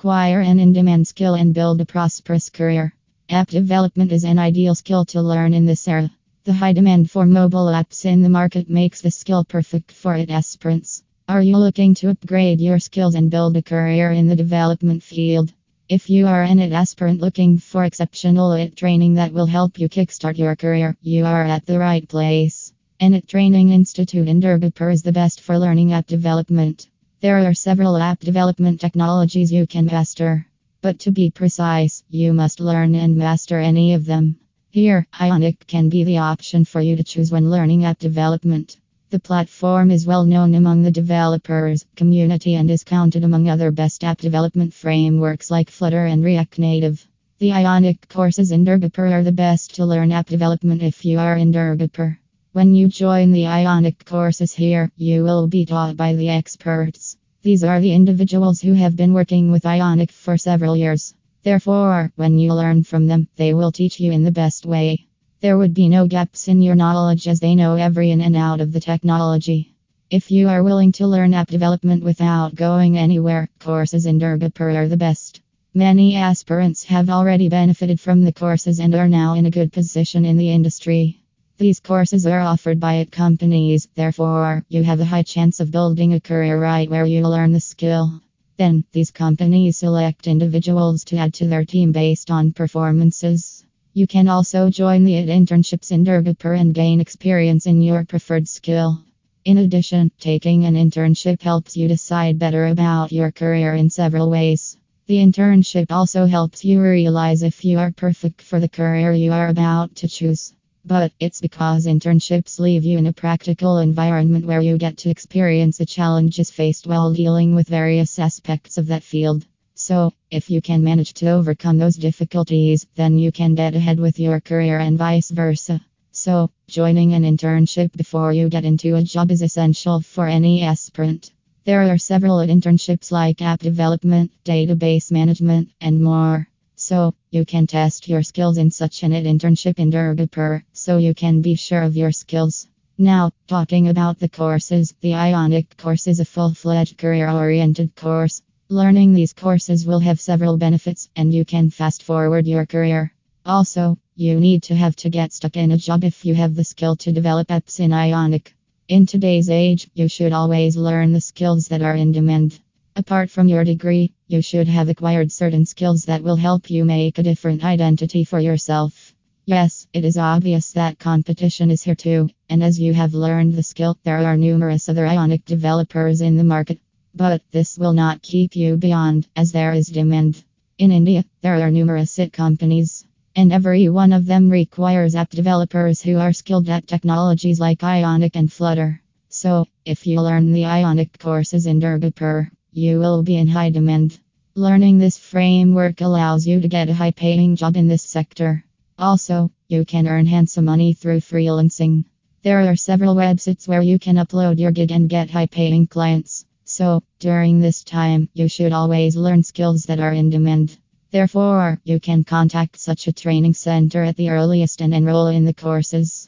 Acquire an in demand skill and build a prosperous career. App development is an ideal skill to learn in this era. The high demand for mobile apps in the market makes this skill perfect for it aspirants. Are you looking to upgrade your skills and build a career in the development field? If you are an IT aspirant looking for exceptional IT training that will help you kickstart your career, you are at the right place. IT Training Institute in Durgapur is the best for learning app development. There are several app development technologies you can master. But to be precise, you must learn and master any of them. Here, Ionic can be the option for you to choose when learning app development. The platform is well known among the developers community and is counted among other best app development frameworks like Flutter and React Native. The Ionic courses in Durgapur are the best to learn app development if you are in Durgapur. When you join the Ionic courses here, you will be taught by the experts. These are the individuals who have been working with Ionic for several years. Therefore, when you learn from them, they will teach you in the best way. There would be no gaps in your knowledge as they know every in and out of the technology. If you are willing to learn app development without going anywhere, courses in Durgapur are the best. Many aspirants have already benefited from the courses and are now in a good position in the industry. These courses are offered by IT companies, therefore, you have a high chance of building a career right where you learn the skill. Then, these companies select individuals to add to their team based on performances. You can also join the IT internships in Durgapur and gain experience in your preferred skill. In addition, taking an internship helps you decide better about your career in several ways. The internship also helps you realize if you are perfect for the career you are about to choose. But it's because internships leave you in a practical environment where you get to experience the challenges faced while dealing with various aspects of that field. So, if you can manage to overcome those difficulties, then you can get ahead with your career and vice versa. So, joining an internship before you get into a job is essential for any aspirant. There are several internships like app development, database management, and more. So, you can test your skills in such an internship in Durgapur, so you can be sure of your skills. Now, talking about the courses, the Ionic course is a full fledged career oriented course. Learning these courses will have several benefits, and you can fast forward your career. Also, you need to have to get stuck in a job if you have the skill to develop apps in Ionic. In today's age, you should always learn the skills that are in demand. Apart from your degree, you should have acquired certain skills that will help you make a different identity for yourself. Yes, it is obvious that competition is here too, and as you have learned the skill, there are numerous other Ionic developers in the market. But this will not keep you beyond, as there is demand. In India, there are numerous IT companies, and every one of them requires app developers who are skilled at technologies like Ionic and Flutter. So, if you learn the Ionic courses in Durgapur, you will be in high demand. Learning this framework allows you to get a high paying job in this sector. Also, you can earn handsome money through freelancing. There are several websites where you can upload your gig and get high paying clients. So, during this time, you should always learn skills that are in demand. Therefore, you can contact such a training center at the earliest and enroll in the courses.